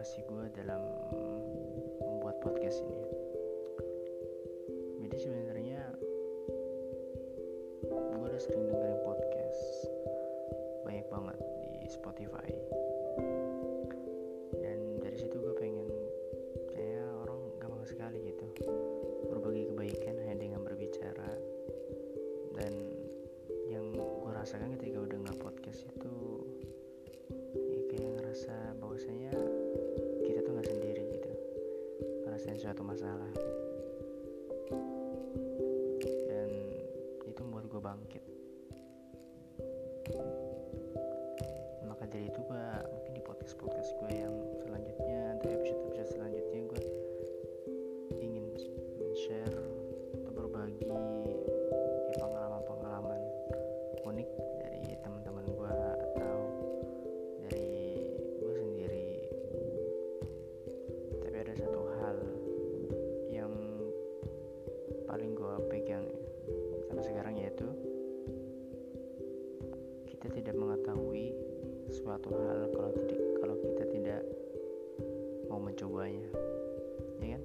Motivasi gue dalam membuat podcast ini. Jadi sebenarnya gue udah sering dengerin podcast banyak banget di Spotify. Dan dari situ gue pengen kayaknya orang gampang sekali gitu berbagi kebaikan hanya dengan berbicara. Dan yang gue rasakan ketika suatu masalah. Dan itu membuat gue bangkit yaitu kita tidak mengetahui suatu hal kalau tidak kalau kita tidak mau mencobanya. Ya kan?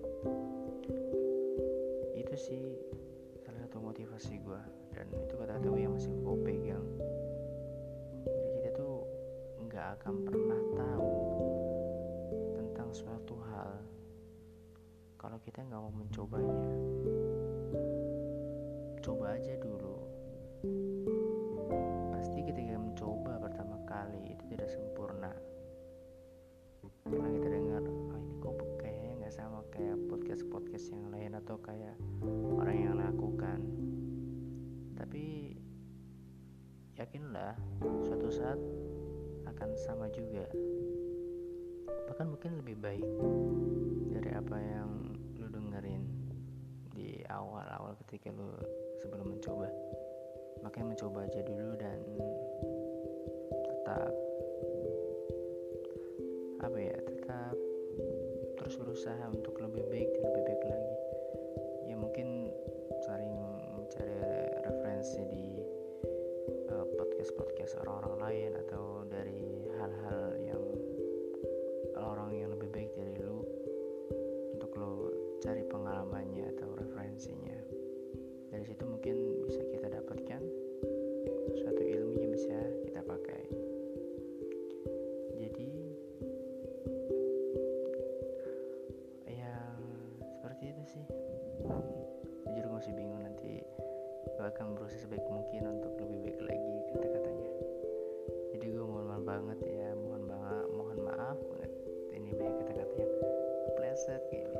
Itu sih salah satu motivasi gue dan itu kata-kata yang masih gue pegang jadi kita tuh nggak akan pernah tahu tentang suatu hal kalau kita nggak mau mencobanya. Coba aja dulu pasti ketika mencoba pertama kali itu tidak sempurna. Karena kita dengar oh ini kok kayaknya nggak sama kayak podcast podcast yang lain atau kayak orang yang lakukan. Tapi yakinlah suatu saat akan sama juga. Bahkan mungkin lebih baik dari apa yang lu dengerin di awal-awal ketika lu sebelum mencoba makanya mencoba aja dulu dan tetap apa ya tetap terus berusaha untuk lebih baik dan lebih baik lagi. Ya mungkin sering mencari referensi di uh, podcast-podcast orang-orang lain atau dari hal-hal yang orang yang lebih baik dari lu untuk lu cari pengalamannya atau referensinya berusaha sebaik mungkin untuk lebih baik lagi kata-katanya. Jadi gue mohon maaf banget ya mohon banget mohon maaf banget ini banyak kata-kata yang pleset kayak